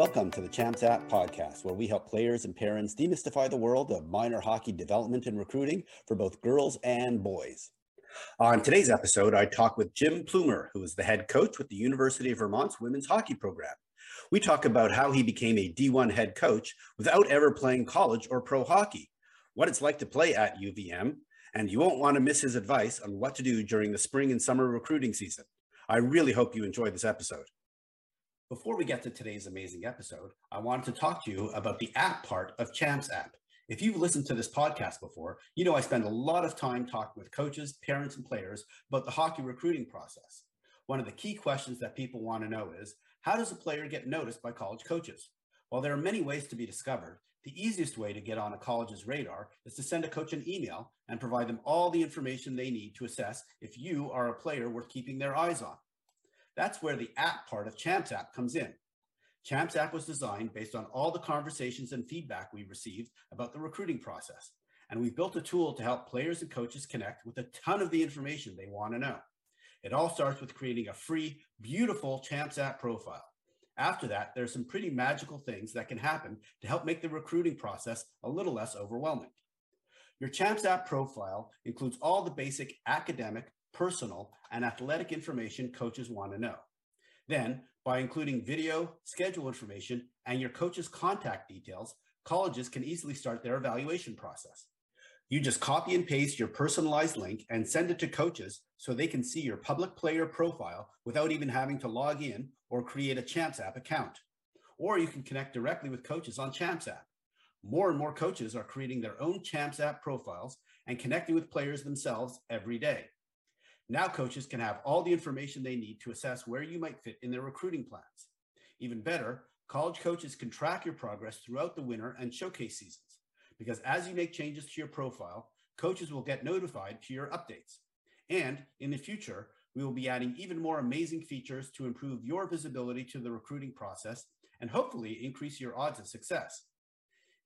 Welcome to the Champs App podcast, where we help players and parents demystify the world of minor hockey development and recruiting for both girls and boys. On today's episode, I talk with Jim Plumer, who is the head coach with the University of Vermont's women's hockey program. We talk about how he became a D1 head coach without ever playing college or pro hockey, what it's like to play at UVM, and you won't want to miss his advice on what to do during the spring and summer recruiting season. I really hope you enjoy this episode. Before we get to today's amazing episode, I wanted to talk to you about the app part of Champs app. If you've listened to this podcast before, you know I spend a lot of time talking with coaches, parents, and players about the hockey recruiting process. One of the key questions that people want to know is how does a player get noticed by college coaches? While there are many ways to be discovered, the easiest way to get on a college's radar is to send a coach an email and provide them all the information they need to assess if you are a player worth keeping their eyes on. That's where the app part of Champs app comes in. Champs app was designed based on all the conversations and feedback we received about the recruiting process. And we've built a tool to help players and coaches connect with a ton of the information they want to know. It all starts with creating a free, beautiful Champs app profile. After that, there's some pretty magical things that can happen to help make the recruiting process a little less overwhelming. Your Champs app profile includes all the basic academic, personal, and athletic information coaches want to know. Then, by including video, schedule information, and your coach's contact details, colleges can easily start their evaluation process. You just copy and paste your personalized link and send it to coaches so they can see your public player profile without even having to log in or create a Champs app account. Or you can connect directly with coaches on Champs app. More and more coaches are creating their own Champs app profiles and connecting with players themselves every day. Now coaches can have all the information they need to assess where you might fit in their recruiting plans. Even better, college coaches can track your progress throughout the winter and showcase seasons because as you make changes to your profile, coaches will get notified to your updates. And in the future, we will be adding even more amazing features to improve your visibility to the recruiting process and hopefully increase your odds of success.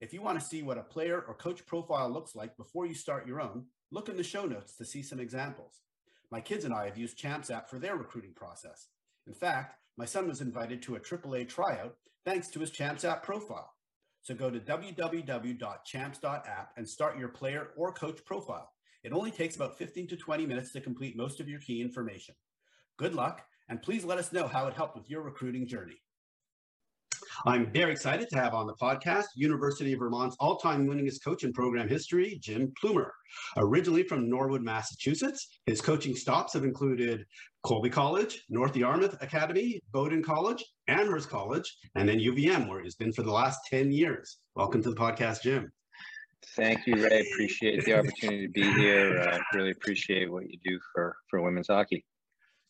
If you want to see what a player or coach profile looks like before you start your own, look in the show notes to see some examples. My kids and I have used Champs app for their recruiting process. In fact, my son was invited to a AAA tryout thanks to his Champs app profile. So go to www.champs.app and start your player or coach profile. It only takes about 15 to 20 minutes to complete most of your key information. Good luck, and please let us know how it helped with your recruiting journey. I'm very excited to have on the podcast University of Vermont's all-time winningest coach in program history, Jim Plumer. Originally from Norwood, Massachusetts, his coaching stops have included Colby College, North Yarmouth Academy, Bowdoin College, Amherst College, and then UVM, where he's been for the last 10 years. Welcome to the podcast, Jim. Thank you, Ray. Appreciate the opportunity to be here. Uh, really appreciate what you do for, for women's hockey.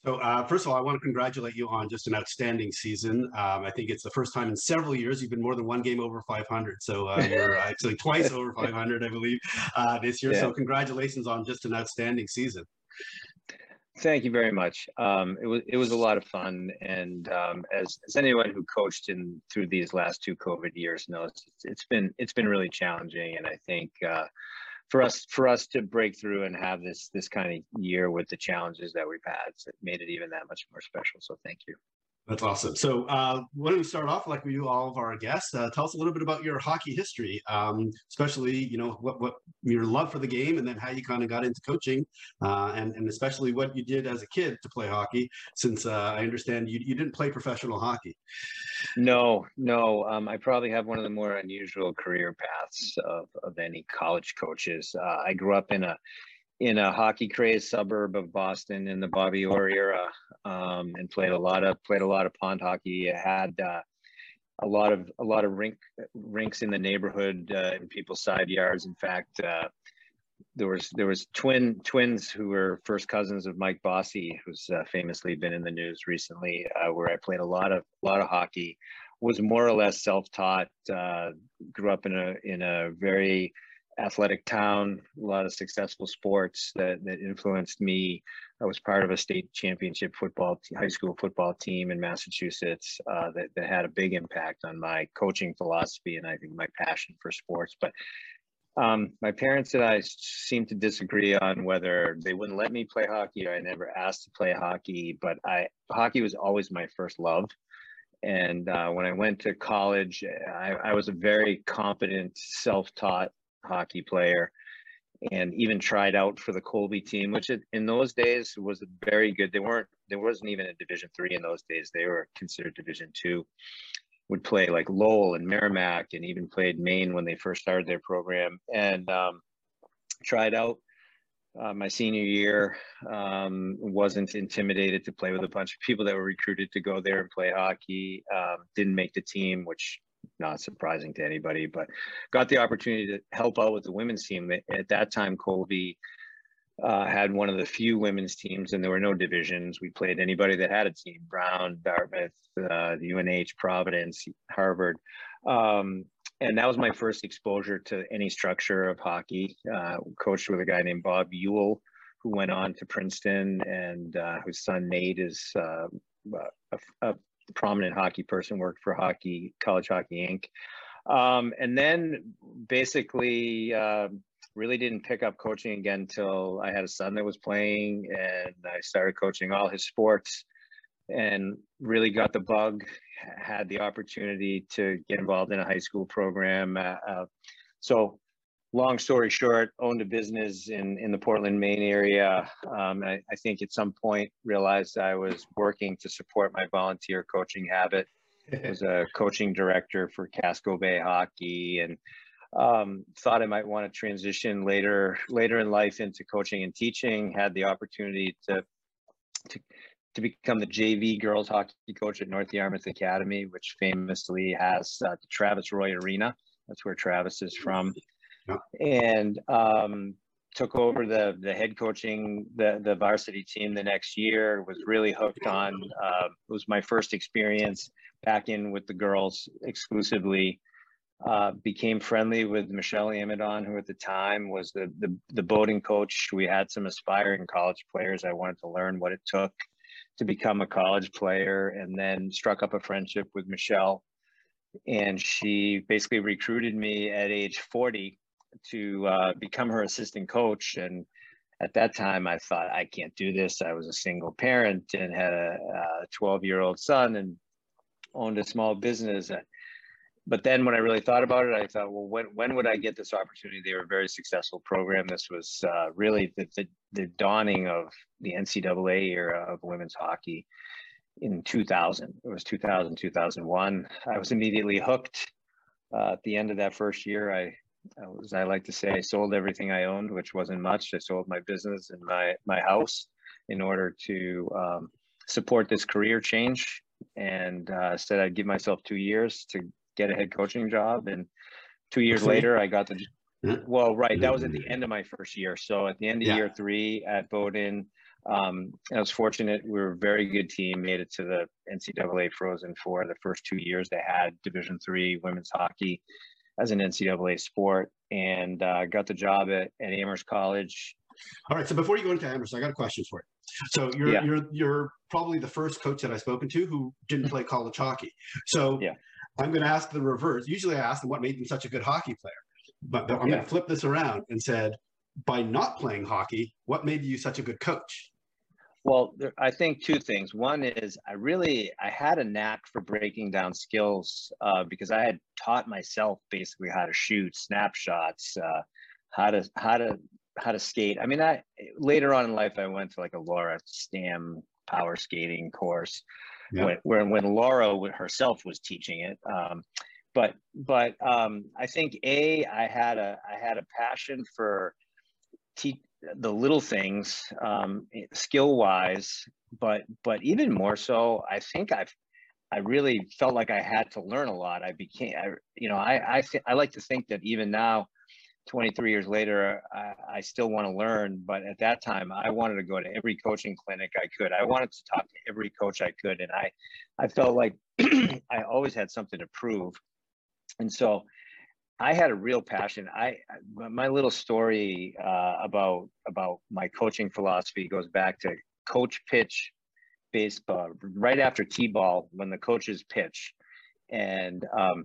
So uh, first of all, I want to congratulate you on just an outstanding season. Um, I think it's the first time in several years you've been more than one game over 500. So uh, you're actually twice over 500, I believe, uh, this year. Yeah. So congratulations on just an outstanding season. Thank you very much. Um, it was it was a lot of fun, and um, as, as anyone who coached in through these last two COVID years knows, it's, it's been it's been really challenging, and I think uh, for us for us to break through and have this this kind of year with the challenges that we've had so it made it even that much more special so thank you that's awesome. So, uh, why don't we start off like we do all of our guests? Uh, tell us a little bit about your hockey history, um, especially you know what what your love for the game, and then how you kind of got into coaching, uh, and and especially what you did as a kid to play hockey. Since uh, I understand you you didn't play professional hockey. No, no. Um, I probably have one of the more unusual career paths of of any college coaches. Uh, I grew up in a in a hockey crazed suburb of Boston in the Bobby Orr era, um, and played a lot of played a lot of pond hockey. I had uh, a lot of a lot of rink rinks in the neighborhood uh, in people's side yards. In fact, uh, there was there was twin twins who were first cousins of Mike Bossy, who's uh, famously been in the news recently, uh, where I played a lot of a lot of hockey. Was more or less self taught. Uh, grew up in a in a very athletic town, a lot of successful sports that, that influenced me. I was part of a state championship football, high school football team in Massachusetts uh, that, that had a big impact on my coaching philosophy and I think my passion for sports. But um, my parents and I seem to disagree on whether they wouldn't let me play hockey. I never asked to play hockey, but I hockey was always my first love and uh, when I went to college, I, I was a very competent, self-taught hockey player, and even tried out for the Colby team, which in those days was very good. They weren't. There wasn't even a Division three in those days. They were considered Division two. Would play like Lowell and Merrimack, and even played Maine when they first started their program, and um, tried out uh, my senior year um, wasn't intimidated to play with a bunch of people that were recruited to go there and play hockey um, didn't make the team which not surprising to anybody but got the opportunity to help out with the women's team. At that time colby uh, had one of the few women's teams and there were no divisions. We played anybody that had a team brown dartmouth uh, the unh providence harvard. Um, and that was my first exposure to any structure of hockey. Uh, coached with a guy named Bob Ewell, who went on to Princeton, and uh, whose son Nate is uh, a, a, prominent hockey person, worked for Hockey College Hockey Inc. Um, and then basically um, really didn't pick up coaching again until I had a son that was playing, and I started coaching all his sports and really got the bug had the opportunity to get involved in a high school program uh, uh, so long story short owned a business in in the portland maine area um, I, I, think at some point realized i was working to support my volunteer coaching habit was a coaching director for casco bay hockey and um, thought i might want to transition later later in life into coaching and teaching had the opportunity to to to become the JV girls hockey coach at North Yarmouth Academy, which famously has uh, the Travis Roy Arena. That's where Travis is from. Yeah. And um, took over the the head coaching the the varsity team the next year. Was really hooked on. Uh, it was my first experience back in with the girls exclusively. Uh, became friendly with Michelle Amidon, who at the time was the, the the Bowdoin coach. We had some aspiring college players. I wanted to learn what it took to become a college player and then struck up a friendship with Michelle. And she basically recruited me at age 40 to uh, become her assistant coach. And at that time, I thought, I can't do this. I was a single parent and had a 12 year old son and owned a small business but then when I really thought about it, I thought, well, when, when would I get this opportunity? They were a very successful program. This was uh, really the, the, the, dawning of the NCAA era of women's hockey in 2000. It was 2000, 2001. I was immediately hooked. Uh, at the end of that first year, I, as I like to say, I sold everything I owned, which wasn't much. I sold my business and my, my house in order to um, support this career change and uh, said I'd give myself two years to get a head coaching job. And two years later, I got the, well, right. That was at the end of my first year. So at the end of yeah. year three at Bowdoin, um, I was fortunate. We were a very good team, made it to the NCAA Frozen Four the first two years they had Division three women's hockey as an NCAA sport and uh, got the job at, at Amherst College. All right. So before you go into Amherst, I got a question for you. So you're yeah. you're you're probably the first coach that I've spoken to who didn't play college hockey. So yeah. I'm going to ask the reverse. Usually I ask them what made them such a good hockey player, but I'm yeah. going to flip this around and said, by not playing hockey, what made you such a good coach? Well, there, I think two things. One is I really I had a knack for breaking down skills uh, because I had taught myself basically how to shoot snapshots, uh, how to how to how to skate. I mean, I later on in life I went to like a Laura Stamm power skating course, yeah. when, when Laura herself was teaching it. Um, but but um, I think a I had a I had a passion for te- the little things um, skill wise, but but even more so, I think I've I really felt like I had to learn a lot. I became, I, you know, I I, I like to think that even now 23 years later, I, I still want to learn. But at that time, I wanted to go to every coaching clinic I could. I wanted to talk to every coach I could, and I, I felt like I always had something to prove. And so, I had a real passion. I my little story uh, about about my coaching philosophy goes back to coach pitch baseball right after t-ball when the coaches pitch, and um,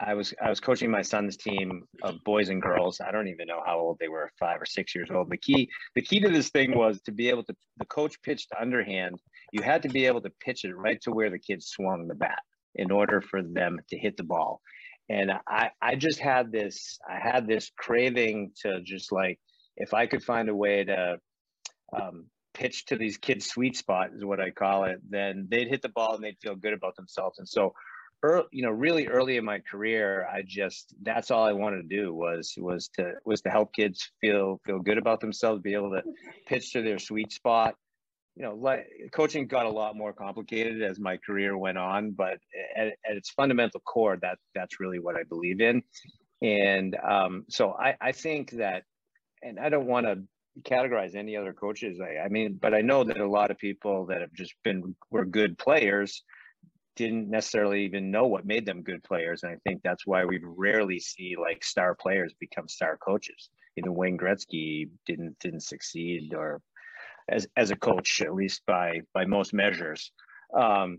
I was I was coaching my son's team of boys and girls. I don't even know how old they were, five or six years old. The key the key to this thing was to be able to the coach pitched underhand you had to be able to pitch it right to where the kids swung the bat in order for them to hit the ball. And I, I just had this, I had this craving to just like, if I could find a way to um, pitch to these kids' sweet spot is what I call it, then they'd hit the ball and they'd feel good about themselves. And so, early, you know, really early in my career, I just that's all I wanted to do was was to was to help kids feel feel good about themselves, be able to pitch to their sweet spot. You know, like coaching got a lot more complicated as my career went on, but at, at its fundamental core, that that's really what I believe in. And um, so I, I think that, and I don't want to categorize any other coaches. I, I, mean, but I know that a lot of people that have just been were good players didn't necessarily even know what made them good players, and I think that's why we rarely see like star players become star coaches. Even Wayne Gretzky didn't didn't succeed, or as as a coach, at least by by most measures. Um,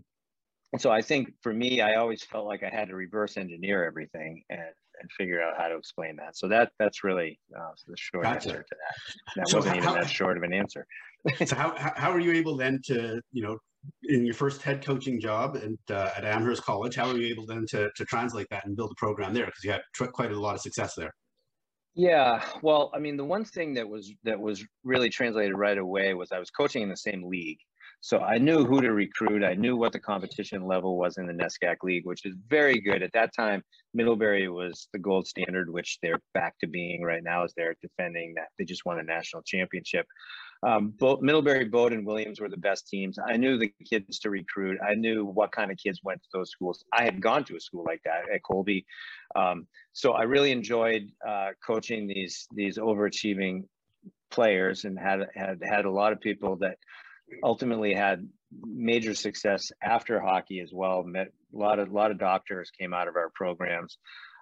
and so I think for me, I always felt like I had to reverse engineer everything, and and figure out how to explain that. So that that's really uh, the short gotcha. answer to that. That so wasn't how, even that short of an answer. so how, how are you able then to you know in your first head coaching job and uh, at Amherst College, how were you able then to to translate that and build a program there because you had quite a lot of success there? Yeah, well, I mean, the one thing that was that was really translated right away was I was coaching in the same league, so I knew who to recruit. I knew what the competition level was in the NESCAC League, which is very good. At that time, Middlebury was the gold standard, which they're back to being right now as they're defending that. They just won a national championship. Um, both Middlebury, Bowdoin, Williams were the best teams. I knew the kids to recruit. I knew what kind of kids went to those schools. I had gone to a school like that at Colby, um, so I really enjoyed uh, coaching these these overachieving players and had had had a lot of people that ultimately had major success after hockey as well. Met a lot of a lot of doctors came out of our programs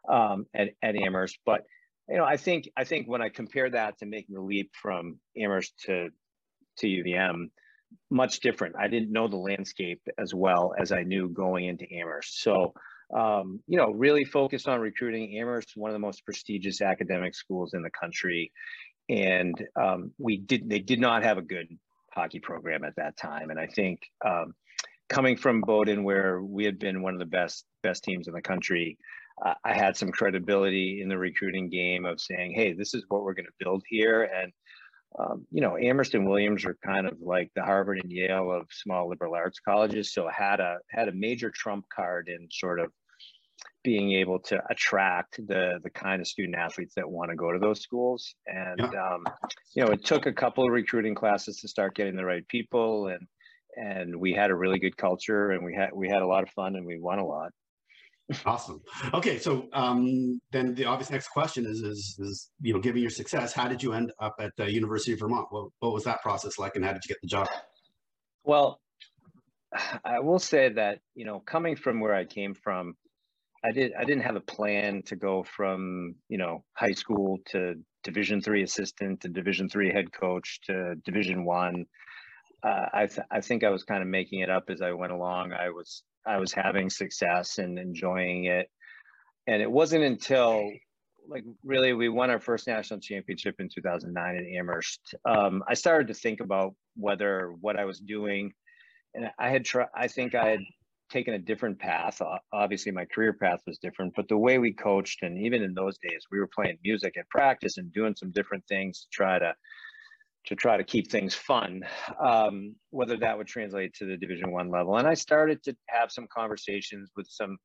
um, at, at Amherst. But you know, I think I think when I compare that to making the leap from Amherst to to UVM, much different. I didn't know the landscape as well as I knew going into Amherst. So um, you know, really focused on recruiting. Amherst, one of the most prestigious academic schools in the country, and um, we did. They did not have a good hockey program at that time. And I think um, coming from Bowdoin, where we had been one of the best best teams in the country, uh, I had some credibility in the recruiting game of saying, "Hey, this is what we're going to build here." And um, you know, Amherst and Williams are kind of like the Harvard and Yale of small liberal arts colleges, so had a had a major trump card in sort of being able to attract the the kind of student athletes that want to go to those schools. And yeah. um, you know it took a couple of recruiting classes to start getting the right people and and we had a really good culture and we had we had a lot of fun and we won a lot. Awesome. Okay so um, then the obvious next question is, is is you know given your success how did you end up at the university of vermont? What, what was that process like and how did you get the job? Well i will say that you know coming from where i came from I did I didn't have a plan to go from you know high school to Division three assistant to Division three head coach to Division one. Uh, I th- I think I was kind of making it up as I went along. I was I was having success and enjoying it, and it wasn't until like really we won our first national championship in 2009 at Amherst. Um, I started to think about whether what I was doing, and I had tried. I think I had taken a different path. Obviously, my career path was different, but the way we coached, and even in those days, we were playing music at practice and doing some different things to try to to try to keep things fun. Um, whether that would translate to the Division One level, and I started to have some conversations with some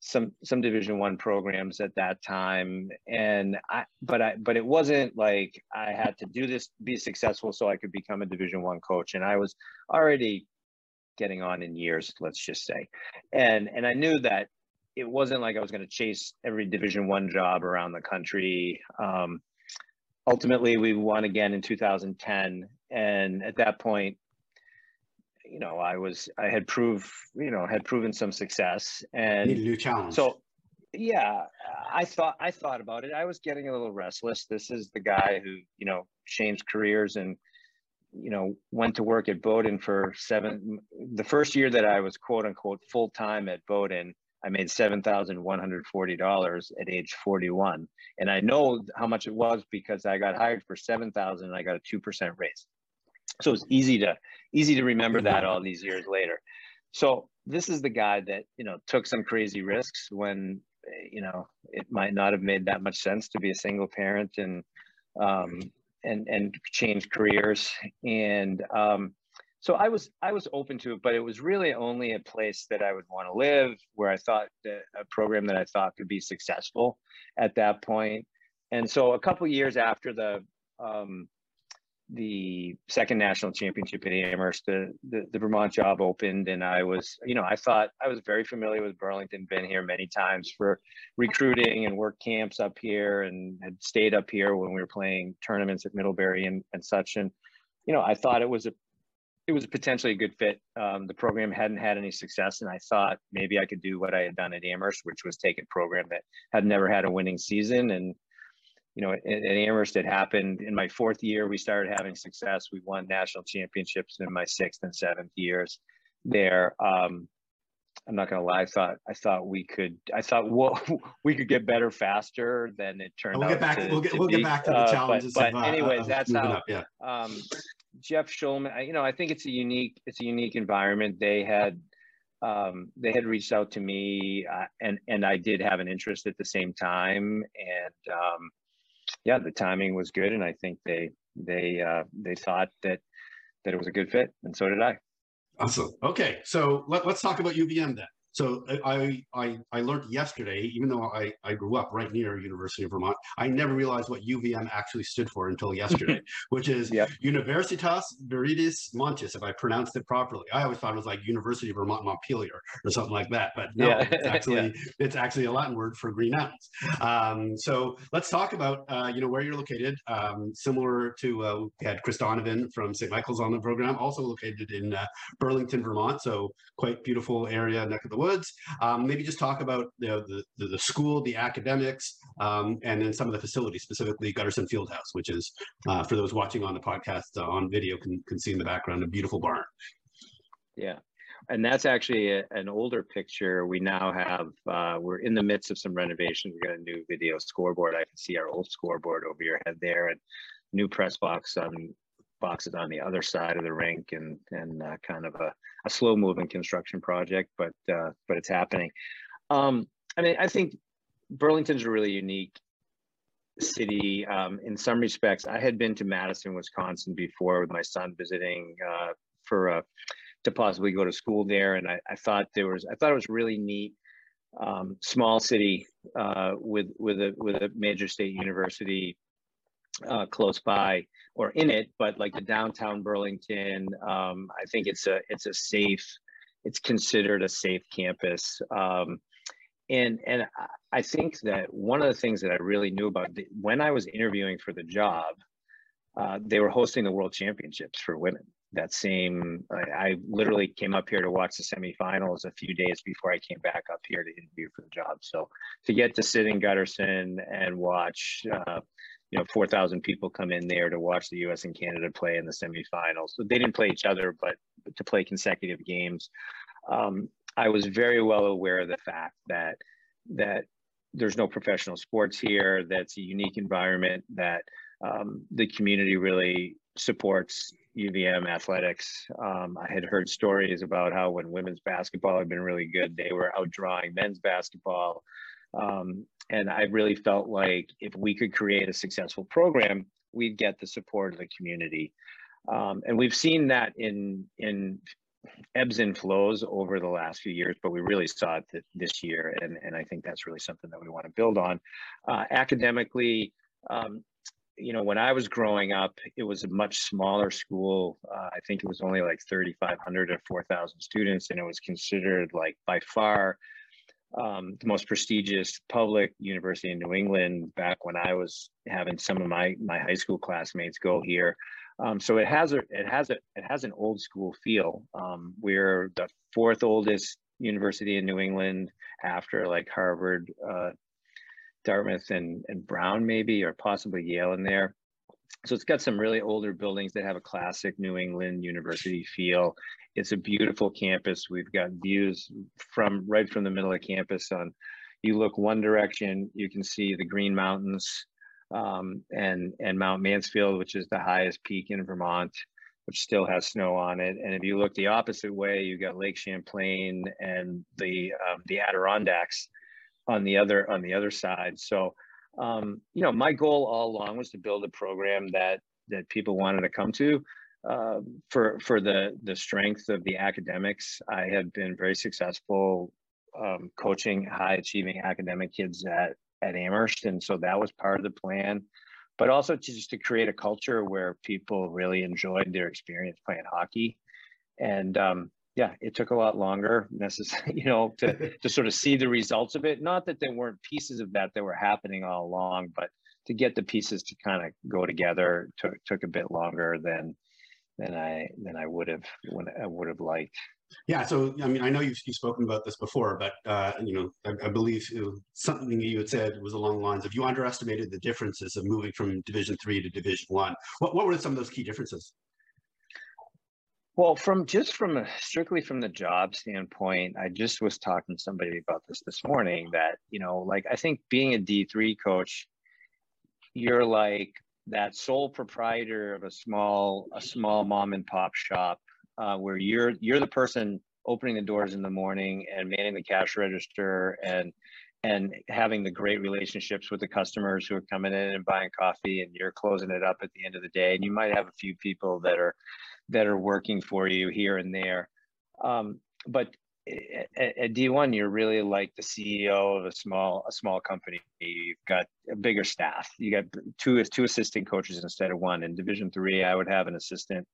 some some division one programs at that time and i but i but it wasn't like i had to do this be successful so i could become a division one coach and i was already getting on in years, let's just say. And and I knew that it wasn't like I was going to chase every Division One job around the country. Um, ultimately, we won again in 2010, and at that point, you know, I was I had proved you know had proven some success, and new challenge. So yeah, I thought I thought about it. I was getting a little restless. This is the guy who you know changed careers and you know, went to work at Bowdoin for seven. The first year that I was quote unquote full time at Bowdoin, I made seven thousand one hundred forty dollars at age forty one, and I know how much it was because I got hired for seven thousand and I got a two percent raise. so it's easy to easy to remember that all these years later. So this is the guy that you know took some crazy risks when you know it might not have made that much sense to be a single parent and um, and and change careers and um, so I was I was open to it, but it was really only a place that I would want to live, where I thought that a program that I thought could be successful at that point. And so a couple years after the um, the second national championship at Amherst, the, the, the Vermont job opened, and I was, you know, I thought I was very familiar with Burlington, been here many times for recruiting and work camps up here, and had stayed up here when we were playing tournaments at Middlebury and, and such. And you know, I thought it was a it was potentially a good fit. Um, the program hadn't had any success, and I thought maybe I could do what I had done at Amherst, which was take a program that had never had a winning season and you know, at, at Amherst, it happened in my fourth year. We started having success. We won national championships in my sixth and seventh years there. Um, I'm not gonna lie. I thought I thought we could. I thought well, we could get better faster than it turned we'll out. Get back, to, we'll get to we'll be. get back to the uh, challenges. But, but uh, anyways, that's how. Up, yeah. Um, Jeff Schulman. You know, I think it's a unique. It's a unique environment. They had. Um, they had reached out to me, uh, and and I did have an interest at the same time, and um, yeah, the timing was good, and I think they they uh, they thought that that it was a good fit, and so did I. Awesome. Okay, so let, us talk about UVM then. So I, I, I learned yesterday, even though I, I grew up right near University of Vermont, I never realized what UVM actually stood for until yesterday, which is yep. Universitas Viridis Montis, if I pronounced it properly. I always thought it was like University of Vermont Montpelier or something like that, but no, yeah. it's actually yeah. it's actually a Latin word for Green Mountains. Um, so let's talk about uh, you know where you're located. Um, similar to uh, we had Chris Donovan from St. Michael's on the program, also located in uh, Burlington, Vermont. So quite beautiful area, neck of the woods woods. Um, maybe just talk about you know, the, the, the school, the academics, um, and then some of the facilities, specifically Gutterson Fieldhouse, which is uh, for those watching on the podcast uh, on video can can see in the background a beautiful barn. Yeah. And that's actually a, an older picture. We now have, uh, we're in the midst of some renovations. We got a new video scoreboard. I can see our old scoreboard over your head there and new press box on boxes on the other side of the rink and and uh, kind of a, a slow moving construction project, but uh, but it's happening. Um, I mean, I think Burlington's a really unique city um, in some respects. I had been to Madison, Wisconsin before with my son visiting uh, for uh, to possibly go to school there, and I, I thought there was I thought it was really neat. Um, small city uh, with with a with a major state university uh, close by or in it, but like the downtown Burlington, um, I think it's a it's a safe, it's considered a safe campus. Um, and and I think that one of the things that I really knew about the, when I was interviewing for the job, uh, they were hosting the World Championships for women. That same, I, I, literally came up here to watch the semifinals a few days before I came back up here to interview for the job. So to get to sit in Gutterson and watch uh, you know, 4,000 people come in there to watch the U.S. and Canada play in the semifinals. They didn't play each other, but, to play consecutive games. Um, I was very well aware of the fact that that there's no professional sports here. That's a unique environment. That um, the community really supports UVM athletics. Um, I had heard stories about how when women's basketball had been really good, they were outdrawing men's basketball. Um, and I really felt like if we could create a successful program, we'd get the support of the community. Um, and we've seen that in in ebbs and flows over the last few years, but we really saw it th this year, and and I think that's really something that we want to build on. Uh, academically, um, you know, when I was growing up, it was a much smaller school. Uh, I think it was only like 3,500 or 4,000 students, and it was considered like by far um, the most prestigious public university in New England back when I was having some of my my high school classmates go here. Um, so it has a it has a it has an old school feel. Um, we're the fourth oldest university in New England after like Harvard, uh, Dartmouth, and and Brown maybe, or possibly Yale in there. So it's got some really older buildings that have a classic New England University feel. It's a beautiful campus. We've got views from right from the middle of campus on, you look one direction, you can see the Green Mountains um, and, and Mount Mansfield, which is the highest peak in Vermont. which still has snow on it. And if you look the opposite way, you've got Lake Champlain and the um, the Adirondacks on the other on the other side. So, um, you know, my goal all along was to build a program that that people wanted to come to. Uh, for for the the strength of the academics, I have been very successful um, coaching high achieving academic kids at at Amherst, and so that was part of the plan but also to just to create a culture where people really enjoyed their experience playing hockey. And um, yeah, it took a lot longer, necessary, you know, to to sort of see the results of it. Not that there weren't pieces of that that were happening all along, but to get the pieces to kind of go together took took a bit longer than than I than I would have when I would have liked. Yeah, so I mean, I know you've, you've spoken about this before, but uh, you know, I, I believe something you had said was along the lines of you underestimated the differences of moving from Division three to Division one. What what were some of those key differences? Well, from just from a, strictly from the job standpoint, I just was talking to somebody about this this morning. That you know, like I think being a D three coach, you're like that sole proprietor of a small a small mom and pop shop uh, where you're you're the person opening the doors in the morning and manning the cash register and and having the great relationships with the customers who are coming in and buying coffee and you're closing it up at the end of the day and you might have a few people that are that are working for you here and there um, but at, at D1 you're really like the CEO of a small a small company you've got a bigger staff you got two two assistant coaches instead of one in division 3 I would have an assistant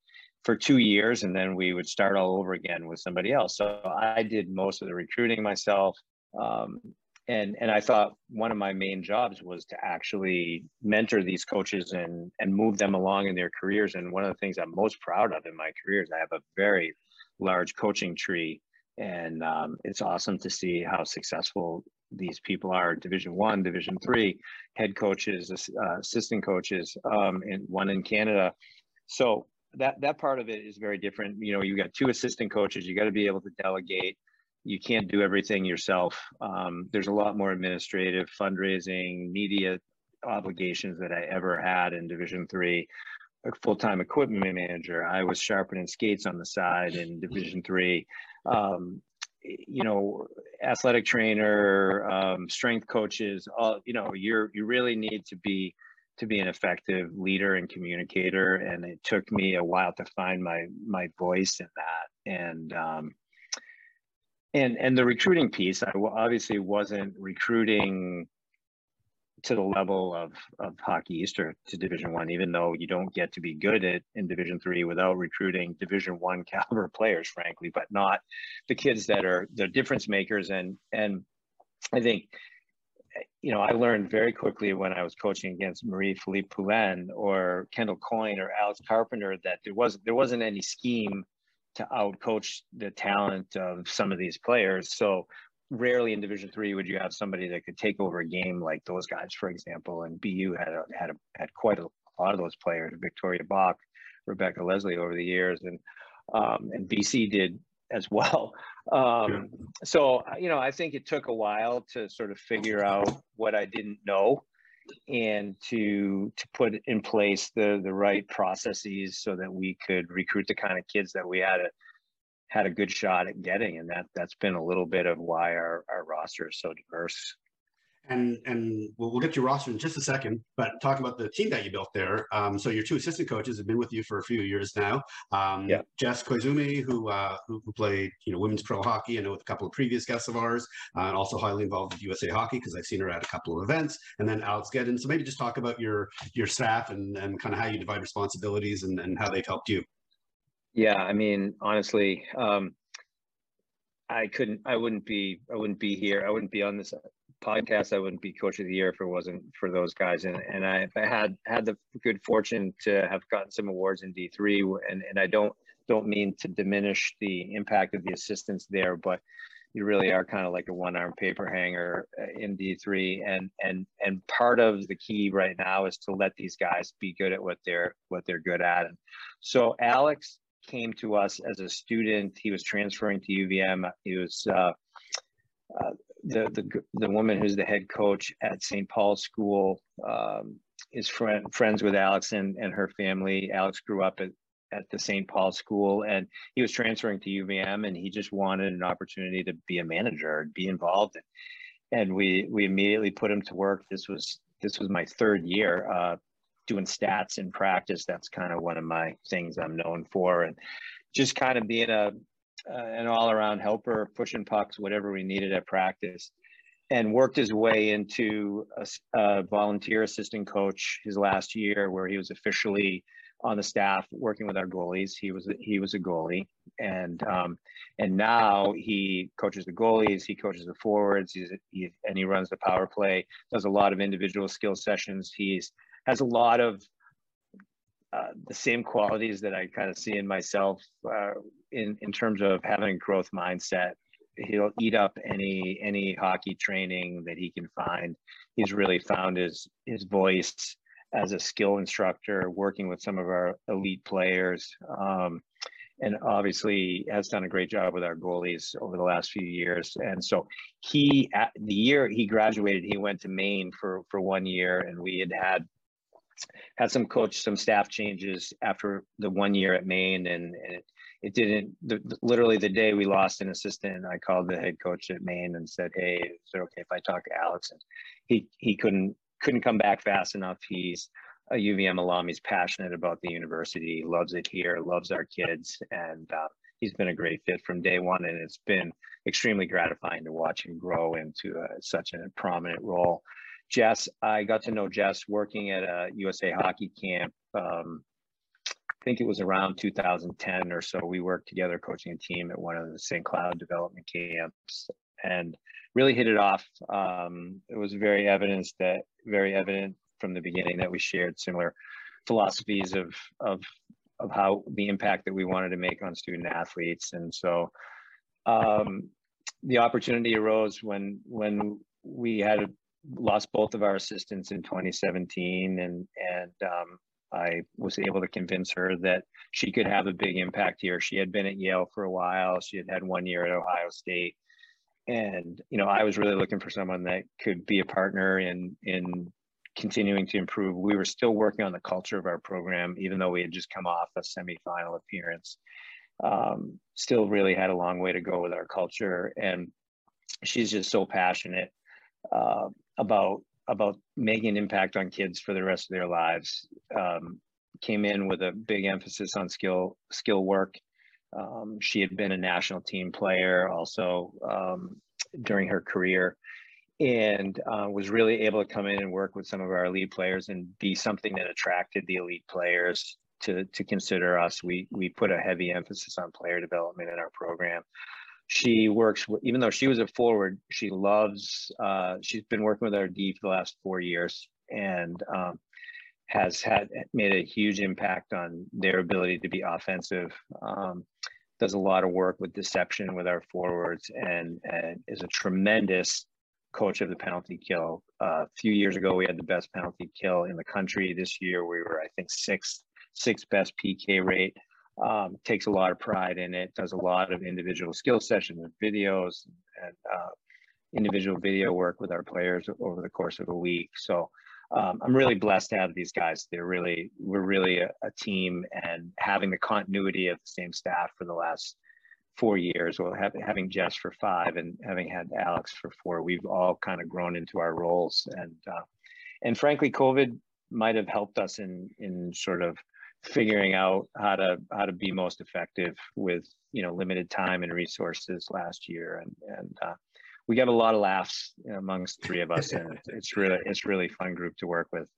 for two years and then we would start all over again with somebody else. So I did most of the recruiting myself. Um, and, and I thought one of my main jobs was to actually mentor these coaches and, and move them along in their careers. And one of the things I'm most proud of in my career is I have a very large coaching tree. And um, it's awesome to see how successful these people are division one division three head coaches uh, assistant coaches um, and one in canada so that that part of it is very different. You know, you got two assistant coaches. You got to be able to delegate. You can't do everything yourself. Um, there's a lot more administrative, fundraising, media obligations that I ever had in Division Three. A full-time equipment manager. I was sharpening skates on the side in Division Three. Um, you know, athletic trainer, um, strength coaches. All you know, you're you really need to be to be an effective leader and communicator and it took me a while to find my my voice in that and um, and and the recruiting piece i obviously wasn't recruiting to the level of of hockey east or to division one even though you don't get to be good at in division three without recruiting division one caliber players frankly but not the kids that are the difference makers. And and i think you know, I learned very quickly when I was coaching against marie Philip Poulin or Kendall Coyne or Alex Carpenter that there wasn't there wasn't any scheme to outcoach the talent of some of these players. So rarely in Division Three would you have somebody that could take over a game like those guys, for example. And BU had a, had a, had quite a, a lot of those players, Victoria Bach, Rebecca Leslie over the years, and um, and BC did as well. Um, So, you know, I think it took a while to sort of figure out what I didn't know and to to put in place the the right processes so that we could recruit the kind of kids that we had a had a good shot at getting. And that that's been a little bit of why our, our roster is so diverse and and we'll, we'll get to your roster in just a second. But talk about the team that you built there, um, so your two assistant coaches have been with you for a few years now. Um, yeah. Jess Koizumi, who, uh, who, who played you know women's pro hockey, I know with a couple of previous guests of ours, uh, and also highly involved with USA Hockey because I've seen her at a couple of events. And then Alex Gedden. So maybe just talk about your your staff and and kind of how you divide responsibilities and and how they've helped you. Yeah, I mean, honestly. Um, I couldn't I wouldn't be I wouldn't be here. I wouldn't be on this podcast, I wouldn't be coach of the year if it wasn't for those guys. And and I, had had the good fortune to have gotten some awards in D three, and and I don't don't mean to diminish the impact of the assistants there, but you really are kind of like a one arm paper hanger uh, in D three, and and and part of the key right now is to let these guys be good at what they're what they're good at. And so Alex came to us as a student. He was transferring to UVM. He was uh, uh, the, the the woman who's the head coach at St. Paul's School um, is friend, friends with Alex and, and her family. Alex grew up at, at the St. Paul School, and he was transferring to UVM, and he just wanted an opportunity to be a manager, and be involved, and we we immediately put him to work. This was this was my third year uh, doing stats in practice. That's kind of one of my things I'm known for, and just kind of being a uh, an all around helper, pushing pucks, whatever we needed at practice and worked his way into a, a, volunteer assistant coach his last year where he was officially on the staff working with our goalies. He was he was a goalie and um, and now he coaches the goalies he coaches the forwards he's he, and he runs the power play does a lot of individual skill sessions. He's has a lot of uh, the same qualities that I kind of see in myself uh, in in terms of having a growth mindset he'll eat up any any hockey training that he can find. He's really found his his voice as a skill instructor, working with some of our elite players, um, and obviously has done a great job with our goalies over the last few years. And so he, the year he graduated, he went to Maine for for one year, and we had had had some coach some staff changes after the one year at Maine, and, and it didn't the, literally the day we lost an assistant i called the head coach at maine and said hey is it okay if i talk to alex? And he he couldn't couldn't come back fast enough. He's a uvm alum. He's passionate about the university. Loves it here loves our kids and uh, he's been a great fit from day one and it's been extremely gratifying to watch him grow into a, such a prominent role jess i got to know jess working at a usa hockey camp um, I think it was around 2010 or so. We worked together coaching a team at one of the St. Cloud development camps and really hit it off. Um, it was very evident that very evident from the beginning that we shared similar philosophies of of of how the impact that we wanted to make on student athletes. And so um, the opportunity arose when when we had lost both of our assistants in 2017 and and um, I was able to convince her that she could have a big impact here. She had been at Yale for a while. She had had one year at Ohio State, and you know, I was really looking for someone that could be a partner in in continuing to improve. We were still working on the culture of our program, even though we had just come off a semifinal appearance. Um, still, really had a long way to go with our culture, and she's just so passionate uh, about about making an impact on kids for the rest of their lives. Um, came in with a big emphasis on skill skill work. Um, she had been a national team player also um, during her career, and uh, was really able to come in and work with some of our elite players and be something that attracted the elite players to to consider us. We we put a heavy emphasis on player development in our program she works even though she was a forward she loves uh, she's been working with our d for the last four years and um, has had made a huge impact on their ability to be offensive um, does a lot of work with deception with our forwards and, and is a tremendous coach of the penalty kill. Uh, a few years ago we had the best penalty kill in the country. This year we were i think sixth sixth best pk rate um, takes a lot of pride in it, does a lot of individual skill sessions and videos and uh, individual video work with our players over the course of a week. So um, I'm really blessed to have these guys. They're really, we're really a, a, team and having the continuity of the same staff for the last four years, or have, having Jess for five and having had Alex for four, we've all kind of grown into our roles. And, uh, and frankly, COVID might have helped us in, in sort of figuring out how to how to be most effective with you know limited time and resources last year. And and uh, we got a lot of laughs amongst three of us and it's really it's really fun group to work with.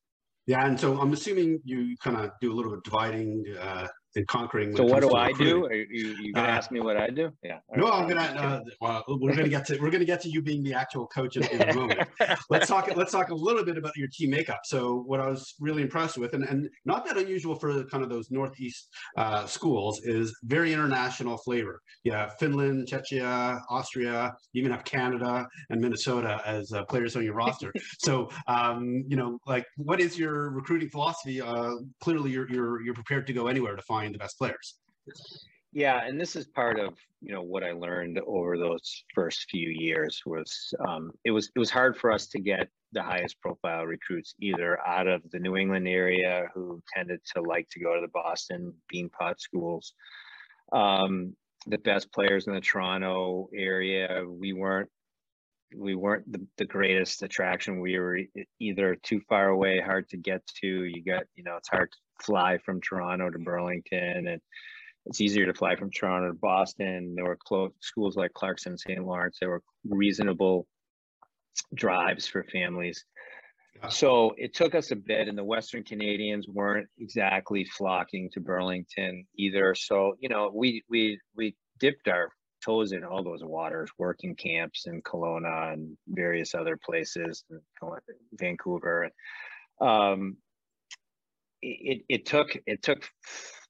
Yeah and so i'm assuming you kind of do a little bit of dividing uh, and conquering. So what do I do? Are you, you gonna uh, ask me what I do? Yeah. No, I'm gonna. Uh, well, we're gonna get to we're gonna get to you being the actual coach in, in a moment. let's talk. Let's talk a little bit about your team makeup. So what I was really impressed with, and, and not that unusual for kind of those northeast uh, schools, is very international flavor. Yeah, Finland, Czechia, Austria, you even have Canada and Minnesota as uh, players on your roster. so um, you know, like, what is your recruiting philosophy? Uh, clearly, you're you're you're prepared to go anywhere to find find the best players. Yeah, and this is part of you know what I learned over those first few years was um, it was it was hard for us to get the highest profile recruits, either out of the New England area who tended to like to go to the Boston Beanpot schools. Um, the best players in the Toronto area, we weren't we weren't the, the greatest attraction. We were either too far away, hard to get to. You got, you know, it's hard to fly from Toronto to Burlington and it's easier to fly from Toronto to Boston. There were close schools like Clarkson, and St. Lawrence. There were reasonable drives for families. So it took us a bit, and the Western Canadians weren't exactly flocking to Burlington either. So you know, we we we dipped our toes in all those waters, working camps in Kelowna and various other places, Vancouver. Um, it it took it took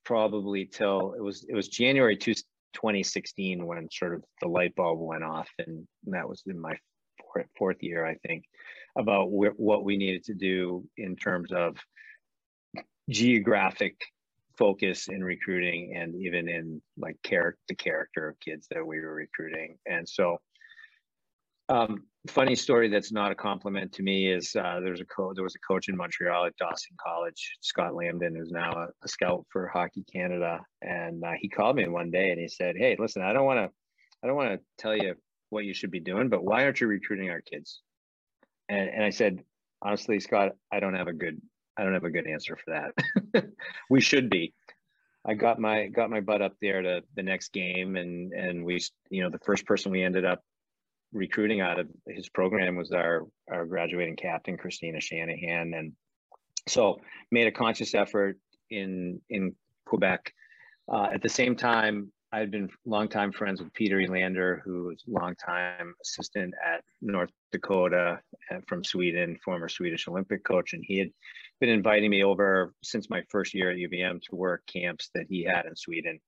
probably till it was it was January 2016 when sort of the light bulb went off, and that was in my fourth, year, I think, about wh- what we needed to do in terms of geographic focus in recruiting and even in like character the character of kids that we were recruiting. And so um, funny story that's not a compliment to me is uh, there's a co- there was a coach in Montreal at Dawson College, Scott Lambden, who's now a, a scout for Hockey Canada, and uh, he called me one day and he said, "Hey, listen, I don't want to, I don't want to tell you what you should be doing, but why aren't you recruiting our kids?" And and I said, honestly, Scott, I don't have a good, I don't have a good answer for that. we should be. I got my got my butt up there to the next game, and and we, you know, the first person we ended up recruiting out of his program was our our graduating captain Christina Shanahan, and so made a conscious effort in in Quebec. Uh, at the same time, I had been longtime friends with Peter Elander, who was longtime assistant at North Dakota uh, from Sweden, former Swedish Olympic coach, and he had been inviting me over since my first year at UVM to work camps that he had in Sweden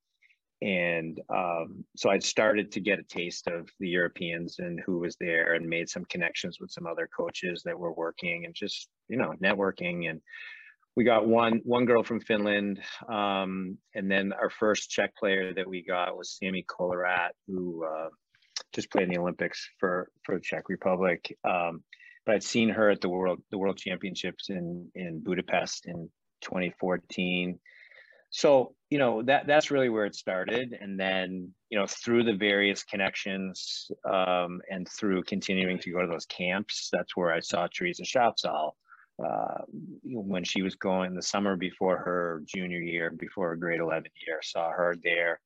and um, so I started to get a taste of the Europeans and who was there, and made some connections with some other coaches that were working, and just you know networking. And we got one one girl from Finland, um, and then our first Czech player that we got was Sammy Kolowrat, who uh, just played in the Olympics for for the Czech Republic. Um, but I'd seen her at the world the World Championships in in Budapest in 2014 so you know that that's really where it started. And then you know through the various connections um, and through continuing to go to those camps that's where i saw Theresa Schafzahl uh, when she was going the summer before her junior year before her grade 11 year saw her there.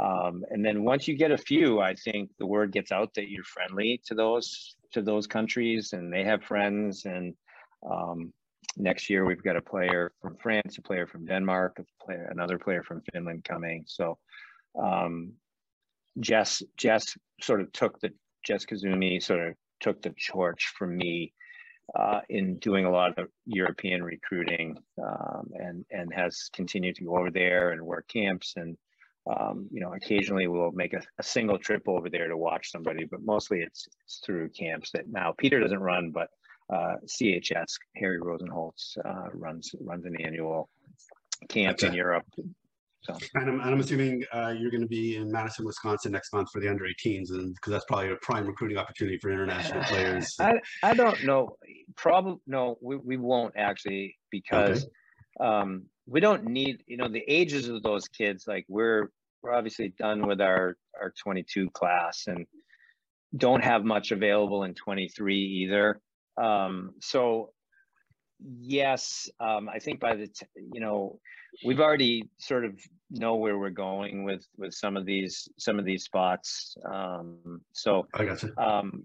Um, and then once you get a few i think the word gets out that you're friendly to those to those countries and they have friends and um, next year we've got a player from France, a player from Denmark, a player, another player from Finland coming. So um, Jess Jess sort of took the Jess Koizumi sort of took the torch from me uh, in doing a lot of European recruiting um, and and has continued to go over there and work camps and um, you know occasionally we'll make a, a, single trip over there to watch somebody but mostly it's, it's through camps that now Peter doesn't run but uh, CHS, Harry Rosenholz uh, runs runs an annual camp in Europe. So. And I'm, and I'm assuming uh, you're going to be in Madison, Wisconsin next month for the under 18s, and because that's probably a prime recruiting opportunity for international players. I, I don't know. Probably no, we, we won't actually because okay. um, we don't need you know the ages of those kids. Like we're we're obviously done with our our 22 class and don't have much available in 23 either. Um, so yes, um, I think by the t- you know we've already sort of know where we're going with with some of these some of these spots. Um, so I got you. Um,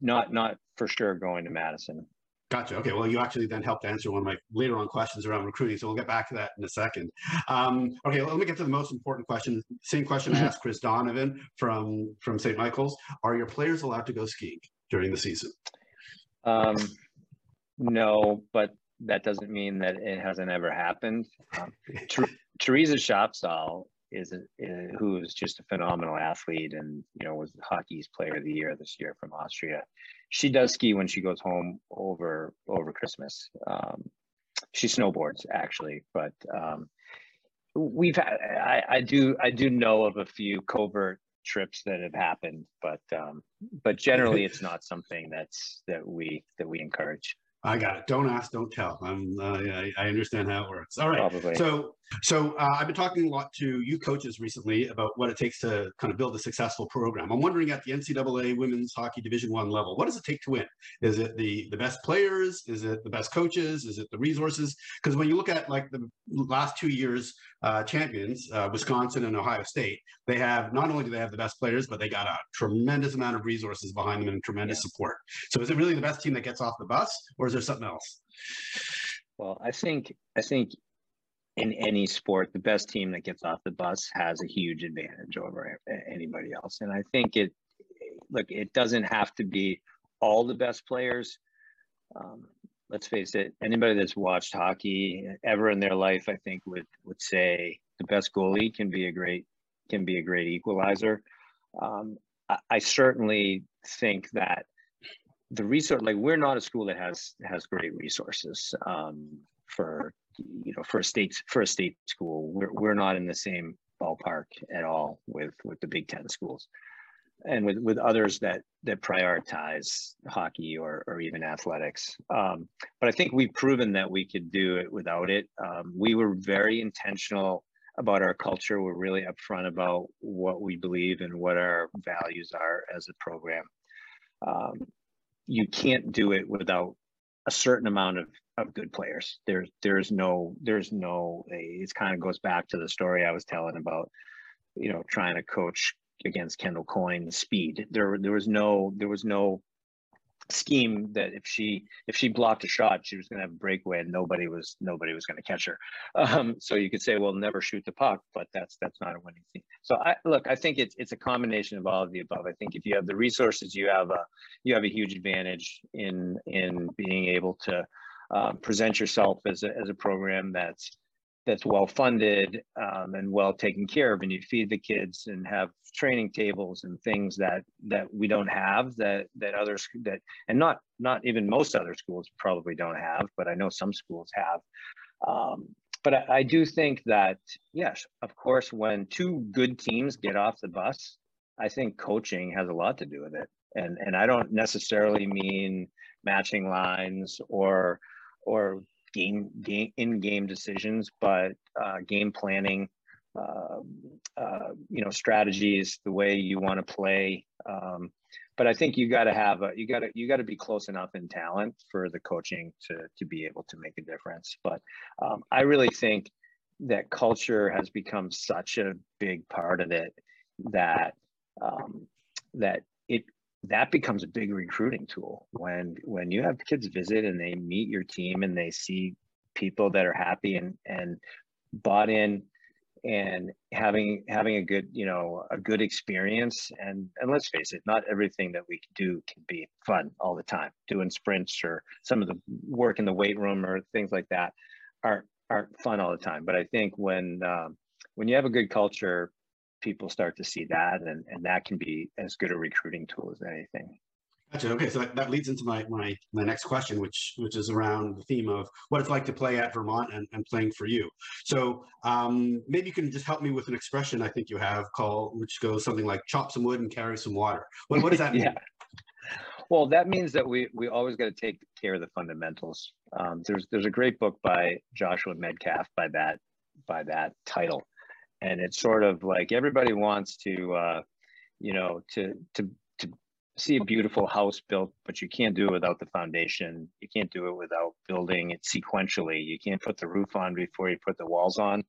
not not for sure going to Madison. Gotcha. Okay. Well, you actually then helped answer one of my later on questions around recruiting. So we'll get back to that in a second. Um, okay. Let me get to the most important question. Same question I asked Chris Donovan from from St. Michael's. Are your players allowed to go skiing during the season? Um, no, but that doesn't mean that it hasn't ever happened. Um, Ter- Theresa Schafzahl is, a, is who is just a phenomenal athlete and you know was hockey's player of the year this year from Austria. She does ski when she goes home over over Christmas. Um, she snowboards actually, but um, we've had, I, I do I do know of a few covert trips that have happened, but um, but generally it's not something that's that we that we encourage. I got it. Don't ask, don't tell. I'm, uh, I, I, understand how it works. All right. Probably. So, so uh, I've been talking a lot to you coaches recently about what it takes to kind of build a successful program. I'm wondering at the NCAA Women's Hockey Division One level, what does it take to win? Is it the the best players? Is it the best coaches? Is it the resources? Because when you look at like the last two years uh, champions, uh, Wisconsin and Ohio State, they have not only do they have the best players, but they got a tremendous amount of resources behind them and tremendous yeah. support. So, is it really the best team that gets off the bus, or is there something else? Well, I think I think in any sport, the best team that gets off the bus has a huge advantage over anybody else. And I think it look it doesn't have to be all the best players. Um, let's face it, anybody that's watched hockey ever in their life, I think would would say the best goalie can be a great can be a great equalizer. Um, I, I certainly think that the resource like we're not a school that has has great resources um, for you know for a state for a state school we're, we're not in the same ballpark at all with with the big ten schools and with with others that that prioritize hockey or or even athletics. Um, but i think we've proven that we could do it without it. Um, we were very intentional about our culture. We're really upfront about what we believe and what our values are as a program. Um, you can't do it without a certain amount of, of good players. There's there's no there's no it kind of goes back to the story I was telling about, you know, trying to coach against Kendall Coyne speed. There there was no there was no scheme that if she if she blocked a shot she was going to have a breakaway and nobody was nobody was going to catch her um, so you could say well never shoot the puck but that's that's not a winning thing. so i look i think it's it's a combination of all of the above i think if you have the resources you have a you have a huge advantage in in being able to uh, present yourself as a, as a program that's that's well funded um, and well taken care of and you feed the kids and have training tables and things that that we don't have that that others that and not not even most other schools probably don't have but i know some schools have. Um, but I, I do think that yes of course when two good teams get off the bus i think coaching has a lot to do with it. And and i don't necessarily mean matching lines or or game game in game decisions, but uh, game planning, uh, uh, you know, strategies, the way you want to play. Um, but I think you got to have a, you got to you got to be close enough in talent for the coaching to to be able to make a difference. But um, I really think that culture has become such a big part of it that um, that it that becomes a big recruiting tool. When when you have kids visit and they meet your team and they see people that are happy and and bought in and having having a good you know a good experience. And and let's face it not everything that we do can be fun all the time. Doing sprints or some of the work in the weight room or things like that aren't aren't fun all the time. But i think when um, when you have a good culture people start to see that and, and that can be as good a recruiting tool as anything Gotcha. Okay, so that, that leads into my, my my next question, which which is around the theme of what it's like to play at Vermont and, and playing for you. So um, maybe you can just help me with an expression I think you have called, which goes something like "chop some wood and carry some water." What, what does that mean? yeah. Well, that means that we we always got to take care of the fundamentals. Um, there's there's a great book by Joshua Medcalf by that by that title, and it's sort of like everybody wants to uh, you know to to to see a beautiful house built but you can't do it without the foundation. You can't do it without building it sequentially. You can't put the roof on before you put the walls on.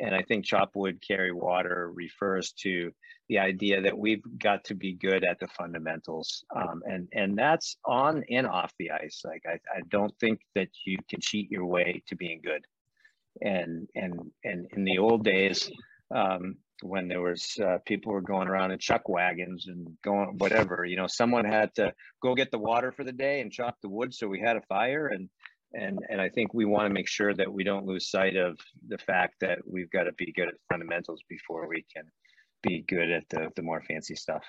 And i think chop wood carry water refers to the idea that we've got to be good at the fundamentals um, and and that's on and off the ice. Like I, I don't think that you can cheat your way to being good. And and and in the old days um, when there was uh, people were going around in chuck wagons and going whatever you know someone had to go get the water for the day and chop the wood so we had a fire and and and i think we want to make sure that we don't lose sight of the fact that we've got to be good at fundamentals before we can be good at the the more fancy stuff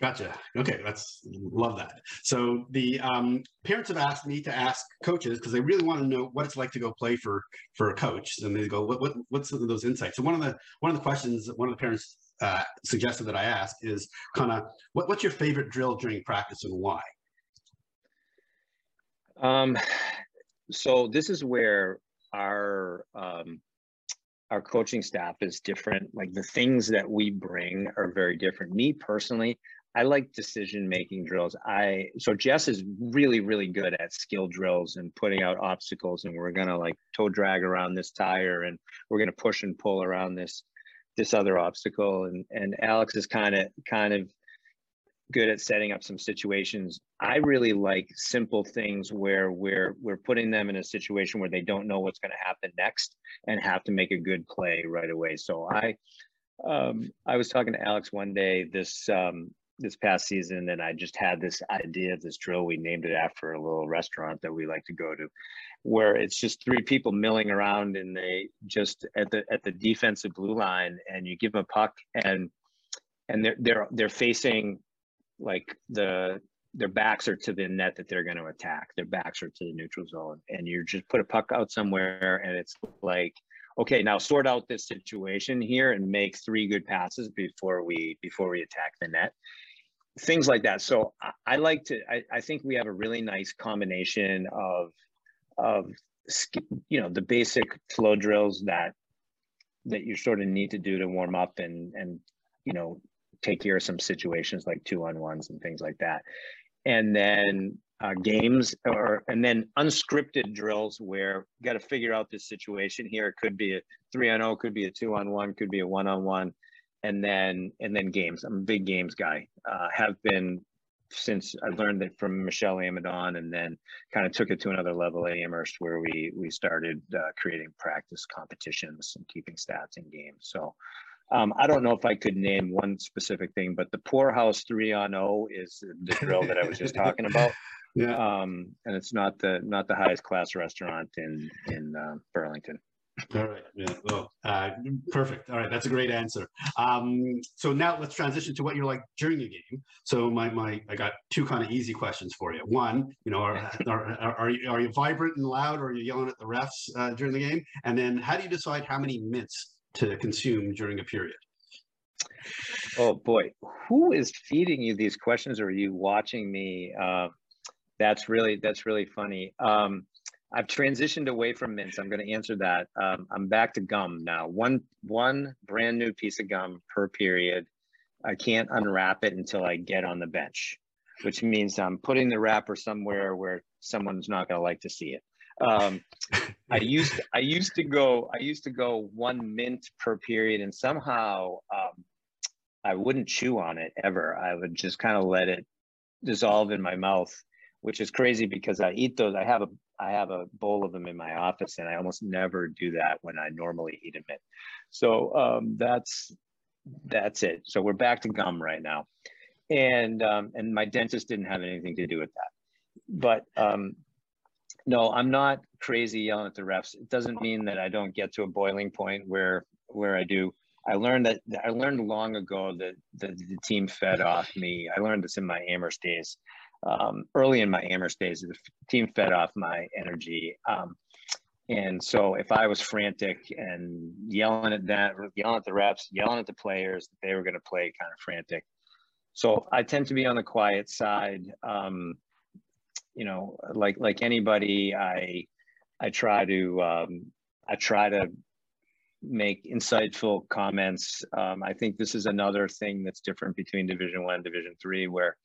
Gotcha. Okay, that's love that. So the um, parents have asked me to ask coaches because they really want to know what it's like to go play for for a coach, and they go, "What what what's some of those insights?" So one of the one of the questions one of the parents uh, suggested that I ask is kind of what, what's your favorite drill during practice and why? Um, so this is where our um, our coaching staff is different. Like the things that we bring are very different. Me personally, I like decision making drills. I so Jess is really really good at skill drills and putting out obstacles and we're going to like toe drag around this tire and we're going to push and pull around this this other obstacle and and Alex is kind of kind of good at setting up some situations. I really like simple things where we're we're putting them in a situation where they don't know what's going to happen next and have to make a good play right away. So I um, I was talking to Alex one day this um, this past season and I just had this idea of this drill. We named it after a little restaurant that we like to go to, where it's just three people milling around and they just at the at the defensive blue line and you give them a puck and and they're they're they're facing like the their backs are to the net that they're going to attack. Their backs are to the neutral zone, and you just put a puck out somewhere, and it's like, okay, now sort out this situation here and make three good passes before we before we attack the net things like that. So I, I like to. I, I, think we have a really nice combination of of you know the basic flow drills that that you sort of need to do to warm up and and you know take care of some situations like two on ones and things like that, and then uh, games or and then unscripted drills where you got to figure out this situation here. It could be a three on zero, oh, could be a two on one, could be a one on one and then and then games. I'm a big games guy. Uh, have been since I learned that from Michelle Amidon, and then kind of took it to another level at Amherst, where we we started uh, creating practice competitions and keeping stats in games. So. Um, I don't know if I could name one specific thing, but the poorhouse three on O is the drill that I was just talking about. Yeah. Um, and it's not the not the highest class restaurant in in uh, Burlington. All right. Yeah. Well, uh, perfect. All right. That's a great answer. Um, so now let's transition to what you're like during a game. So my, my I got two kind of easy questions for you. One, you know, are, are, are, you, are you vibrant and loud or are you yelling at the refs uh, during the game? And then how do you decide how many mints to consume during a period? Oh boy, who is feeding you these questions or are you watching me? Uh, that's really, that's really funny. Um, I've transitioned away from mints. I'm going to answer that. Um, I'm back to gum now. One one brand new piece of gum per period. I can't unwrap it until I get on the bench, which means I'm putting the wrapper somewhere where someone's not going to like to see it. Um, I used I used to go I used to go one mint per period, and somehow um, I wouldn't chew on it ever. I would just kind of let it dissolve in my mouth which is crazy because I eat those. I have a I have a bowl of them in my office, and I almost never do that when I normally eat them. So um, that's that's it. So we're back to gum right now, and um, and my dentist didn't have anything to do with that. But um, no, I'm not crazy yelling at the refs. It doesn't mean that I don't get to a boiling point where where I do. I learned that I learned long ago that the, the team fed off me. I learned this in my Amherst days um, early in my Amherst days, the team fed off my energy. Um, and so if I was frantic and yelling at that, yelling at the reps, yelling at the players, they were going to play kind of frantic. So I tend to be on the quiet side. Um, you know, like like anybody, I I try to um, I try to make insightful comments. Um, I think this is another thing that's different between Division One, Division Three, where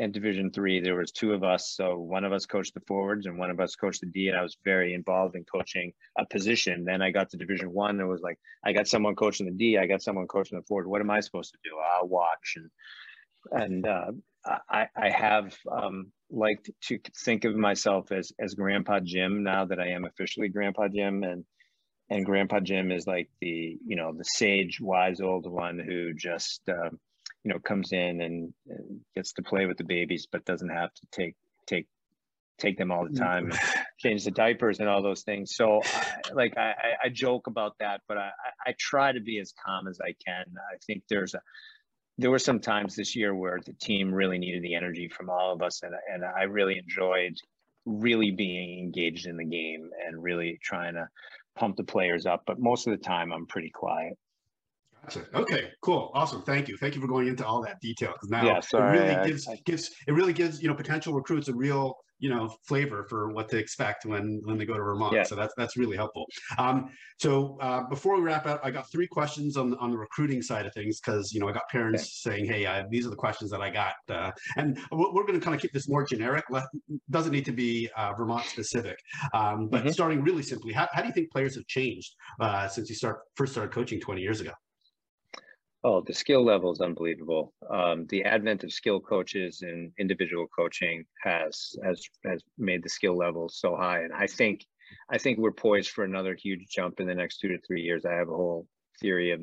in Division Three, there was two of us. So one of us coached the forwards, and one of us coached the D. And I was very involved in coaching a position. Then I got to Division One. and It was like I got someone coaching the D. I got someone coaching the forward. What am I supposed to do? I'll watch and and uh, I I have um, liked to think of myself as as Grandpa Jim now that I am officially Grandpa Jim and and Grandpa Jim is like the you know the sage, wise old one who just uh, you know comes in and, and gets to play with the babies but doesn't have to take take take them all the mm-hmm. time change the diapers and all those things. So I, like I, I joke about that but I, I try to be as calm as i can. I think there's a there were some times this year where the team really needed the energy from all of us and, and i really enjoyed really being engaged in the game and really trying to pump the players up but most of the time i'm pretty quiet Gotcha. Okay, cool, awesome. Thank you. Thank you for going into all that detail because now Yeah, sorry, it really I- gives I- gives it really gives you know potential recruits a real you know flavor for what to expect when when they go to Vermont. Yeah. So that's that's really helpful. Um, so uh, before we wrap up, I got three questions on on the recruiting side of things because you know I got parents saying, hey, uh, these are the questions that I got, uh, and we're, we're going to kind of keep this more generic. Doesn't need to be uh, Vermont specific, um, but Mhm. starting really simply, how, how do you think players have changed uh, since you start first started coaching 20 years ago? Oh, the skill level is unbelievable. Um, the advent of skill coaches and individual coaching has has has made the skill level so high, and I think I think we're poised for another huge jump in the next two to three years. I have a whole theory of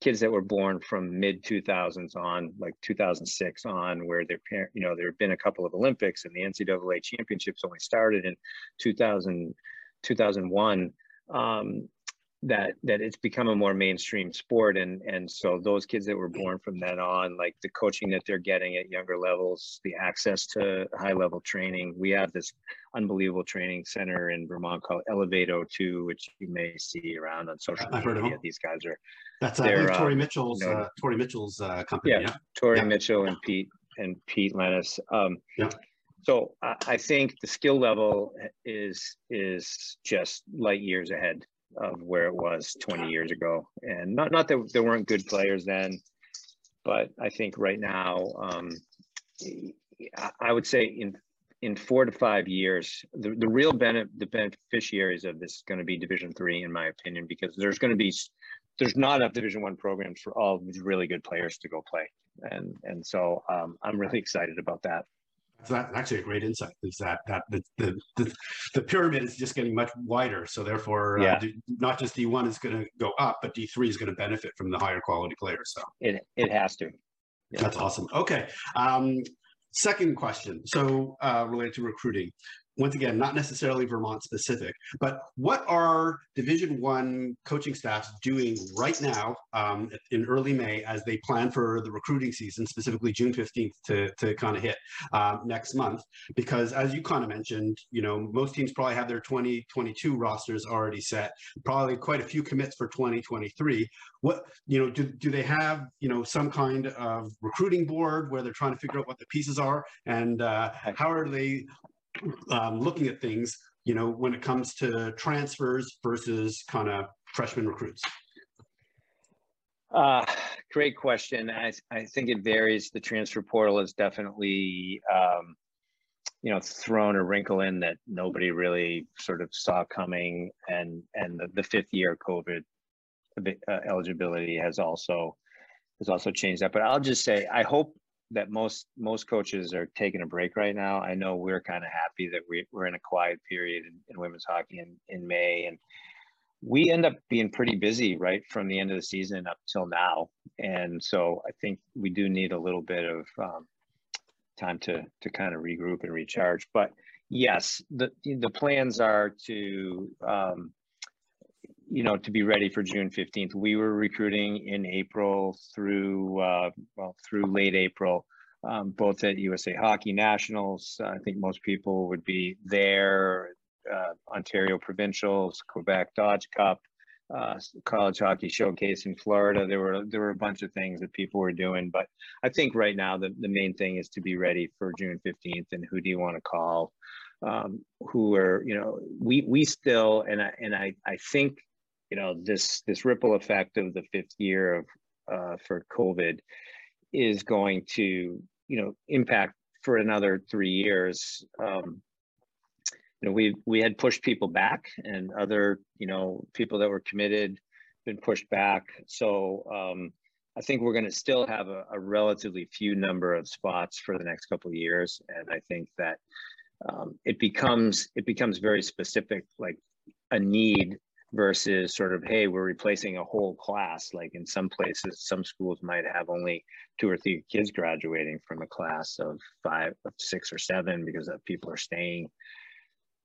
kids that were born from mid 2000s on, like 2006 on, where their parent, you know, there have been a couple of Olympics and the NCAA championships only started in 2000 2001. Um, that that it's become a more mainstream sport and and so those kids that were born from then on like the coaching that they're getting at younger levels the access to high level training we have this unbelievable training center in vermont called elevato 2 which you may see around on social I've heard of media these guys are That's uh, They're, I believe Tori um, Mitchell's you know- uh, Tori Mitchell's uh, company. Yeah. Yeah. Tori Yeah. Mitchell and Pete and Pete Lennis. Um, Yeah. So I, I think the skill level is is just light years ahead of where it was 20 years ago. And not not that there weren't good players then, but I think right now, um, I- would say in in four to five years, the, the real benefit the beneficiaries of this is going to be Division three, in my opinion, because there's going to be there's not enough Division one programs for all these really good players to go play, and and so um, I'm really excited about that. So that's actually a great insight. Is that that the the, the, the pyramid is just getting much wider. So therefore, uh, D- not just D one is going to go up, but D three is going to benefit from the higher quality players. So It it has to. Yeah. that's awesome. Okay. Um, second question. So uh, related to recruiting. Once again, not necessarily Vermont specific, but what are Division One coaching staffs doing right now um, in early May as they plan for the recruiting season, specifically June fifteenth to to kind of hit um, next month? Because as you kind of mentioned, you know, most teams probably have their 2022 rosters already set. Probably quite a few commits for 2023. What you know, do do they have you know some kind of recruiting board where they're trying to figure out what the pieces are, and uh, how are they um, looking at things? You know, when it comes to transfers versus kind of freshman recruits. Uh, great question. I, I think it varies. The transfer portal is definitely, um, you know, thrown a wrinkle in that nobody really sort of saw coming, and and the, the fifth year COVID uh, eligibility has also has also changed that. But I'll just say, I hope that most most coaches are taking a break right now. I know we're kind of happy that we, we're in a quiet period in, in women's hockey in, in May, and we end up being pretty busy right from the end of the season up till now and so i think we do need a little bit of um, time to to kind of regroup and recharge but yes the the plans are to um, you know to be ready for june 15th we were recruiting in april through uh, well through late april um, both at usa hockey nationals i think most people would be there uh, Ontario Provincials, Quebec Dodge Cup, uh, College Hockey Showcase in Florida. There were there were a bunch of things that people were doing, but I think right now the, the main thing is to be ready for June fifteenth. And who do you want to call? Um, who are you know we we still and I and I I think you know this this ripple effect of the fifth year of uh, for COVID is going to you know impact for another three years. Um, you know, we we had pushed people back, and other you know people that were committed been pushed back. So um, I think we're going to still have a, a, relatively few number of spots for the next couple of years, and I think that um, it becomes it becomes very specific, like a need versus sort of hey we're replacing a whole class like in some places some schools might have only two or three kids graduating from a class of five of six or seven because of people are staying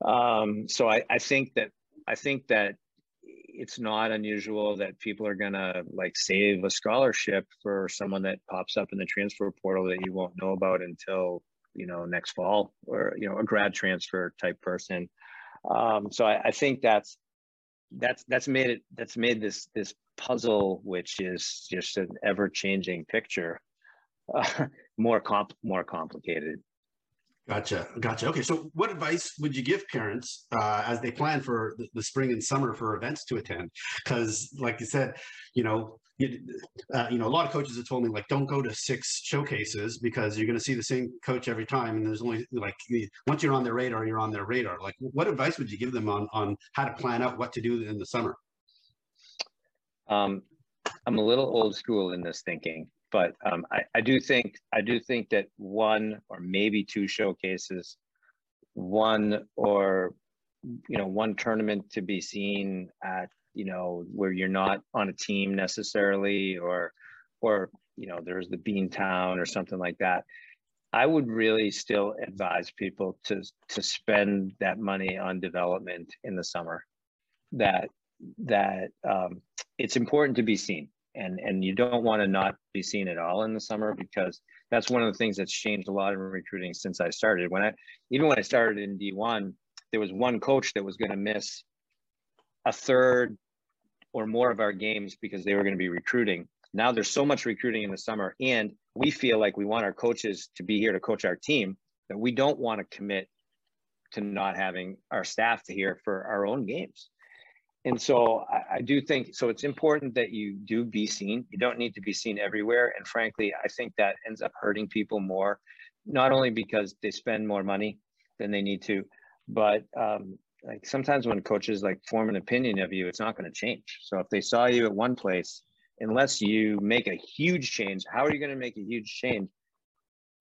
um, so I, I think that I think that it's not unusual that people are gonna like save a scholarship for someone that pops up in the transfer portal that you won't know about until you know next fall or you know a grad transfer type person. Um, so I, I think that's that's that's made it that's made this this puzzle which is just an ever changing picture uh, more comp more complicated Gotcha. Gotcha. Okay. So, what advice would you give parents uh, as they plan for the, the, spring and summer for events to attend? Because, like you said, you know, uh, you know, a lot of coaches have told me like, don't go to six showcases because you're going to see the same coach every time, and there's only like once you're on their radar, you're on their radar. Like, what advice would you give them on on how to plan out what to do in the summer? Um, I'm a little old school in this thinking but um, I, I do think I do think that one or maybe two showcases, one or you know one tournament to be seen at you know where you're not on a team necessarily or or you know there's the bean town or something like that i would really still advise people to to spend that money on development in the summer that that um, it's important to be seen and and you don't want to not be seen at all in the summer because that's one of the things that's changed a lot in recruiting since I started. When I even when I started in D1, there was one coach that was going to miss a third or more of our games because they were going to be recruiting. Now there's so much recruiting in the summer, and we feel like we want our coaches to be here to coach our team that we don't want to commit to not having our staff to here for our own games and so I, I, do think so it's important that you do be seen you don't need to be seen everywhere and frankly i think that ends up hurting people more not only because they spend more money than they need to but um, like sometimes when coaches like form an opinion of you it's not going to change so if they saw you at one place unless you make a huge change how are you going to make a huge change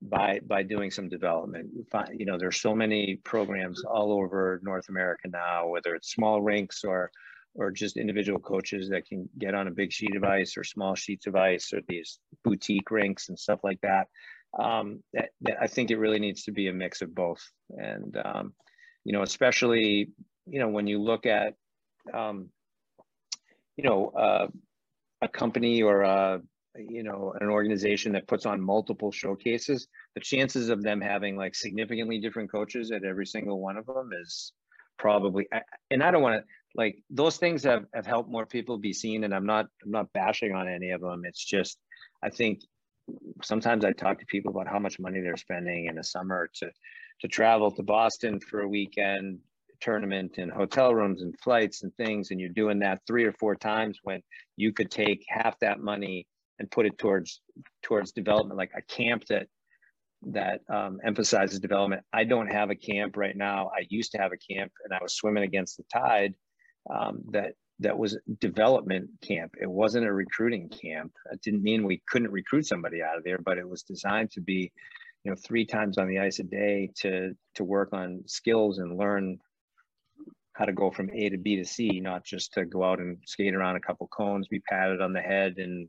by by doing some development you know there's so many programs all over north america now whether it's small rinks or or just individual coaches that can get on a big sheet of ice or small sheets of ice or these boutique rinks and stuff like that. Um, that, that, I think it really needs to be a mix of both. And, um, you know, especially, you know, when you look at, um, you know, uh, a company or a, you know, an organization that puts on multiple showcases, the chances of them having like significantly different coaches at every single one of them is probably, and I don't want to, like those things have, have helped more people be seen and i'm not i'm not bashing on any of them. It's just i think sometimes i talk to people about how much money they're spending in a summer to to travel to boston for a weekend tournament and hotel rooms and flights and things and you're doing that three or four times when you could take half that money and put it towards towards development like a camp that that um, emphasizes development. I don't have a camp right now. I used to have a camp and I was swimming against the tide um, that that was development camp. It wasn't a recruiting camp. It didn't mean we couldn't recruit somebody out of there, but it was designed to be, you know, three times on the ice a day to to work on skills and learn how to go from A to B to C, not just to go out and skate around a couple cones, be patted on the head, and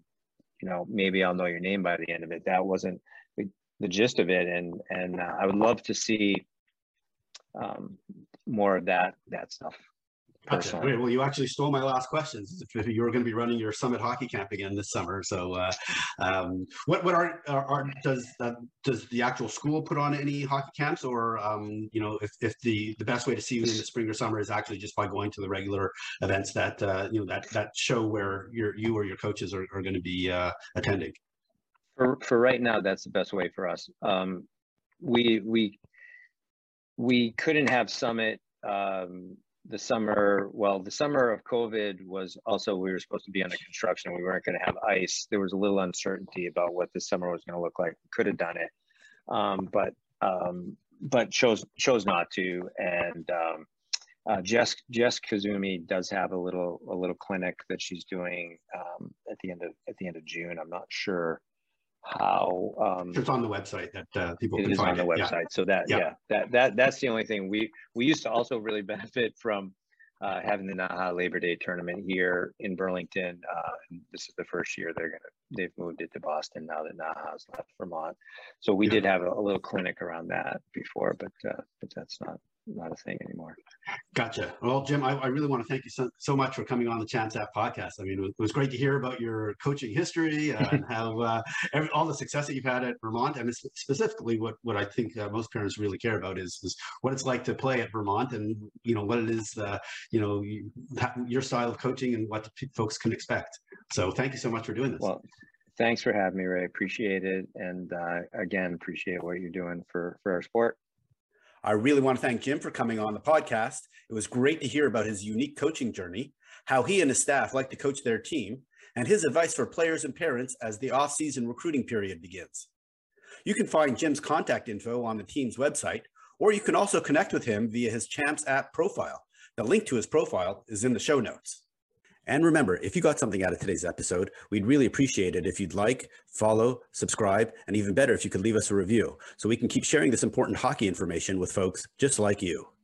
you know maybe I'll know your name by the end of it. That wasn't the, the gist of it, and and uh, I would love to see um, more of that that stuff Gotcha. Wait, well, you actually stole my last questions. If you were going to be running your summit hockey camp again this summer, so uh, um, what what are, are, are does uh, does the actual school put on any hockey camps, or um, you know, if, if the the best way to see you in the spring or summer is actually just by going to the regular events that uh, you know that that show where your you or your coaches are, are going to be uh, attending. For for right now, that's the best way for us. Um, we we we couldn't have summit um, the summer, well, the summer of COVID was also, we were supposed to be under construction. We weren't going to have ice. There was a little uncertainty about what the summer was going to look like. Could have done it, um, but um, but chose chose not to. And um, uh, Jess Jess Koizumi does have a little a little clinic that she's doing um, at the end of at the end of June. I'm not sure how um, it's on the website that uh, people it can find on the website. Yeah. So that yeah. yeah. that that that's the only thing we we used to also really benefit from uh, having the Naha Labor Day tournament here in Burlington. Uh, this is the first year they're gonna they've moved it to Boston now that Naha's left Vermont. So we yeah. did have a, a, little clinic around that before, but uh, but that's not not a thing anymore. Gotcha. Well, Jim, I, I really want to thank you so, so, much for coming on the Chance App podcast. I mean, it was, it was great to hear about your coaching history uh, and how uh, every, all the success that you've had at Vermont, and specifically what what I think uh, most parents really care about is, is what it's like to play at Vermont, and you know what it is, uh, you know, you, your style of coaching and what folks can expect. So, thank you so much for doing this. Well, thanks for having me, Ray. Appreciate it, and uh, again, appreciate what you're doing for for our sport. I really want to thank Jim for coming on the podcast. It was great to hear about his unique coaching journey, how he and his staff like to coach their team, and his advice for players and parents as the off-season recruiting period begins. You can find Jim's contact info on the team's website, or you can also connect with him via his Champs app profile. The link to his profile is in the show notes. And remember, if you got something out of today's episode, we'd really appreciate it if you'd like, follow, subscribe, and even better if you could leave us a review so we can keep sharing this important hockey information with folks just like you.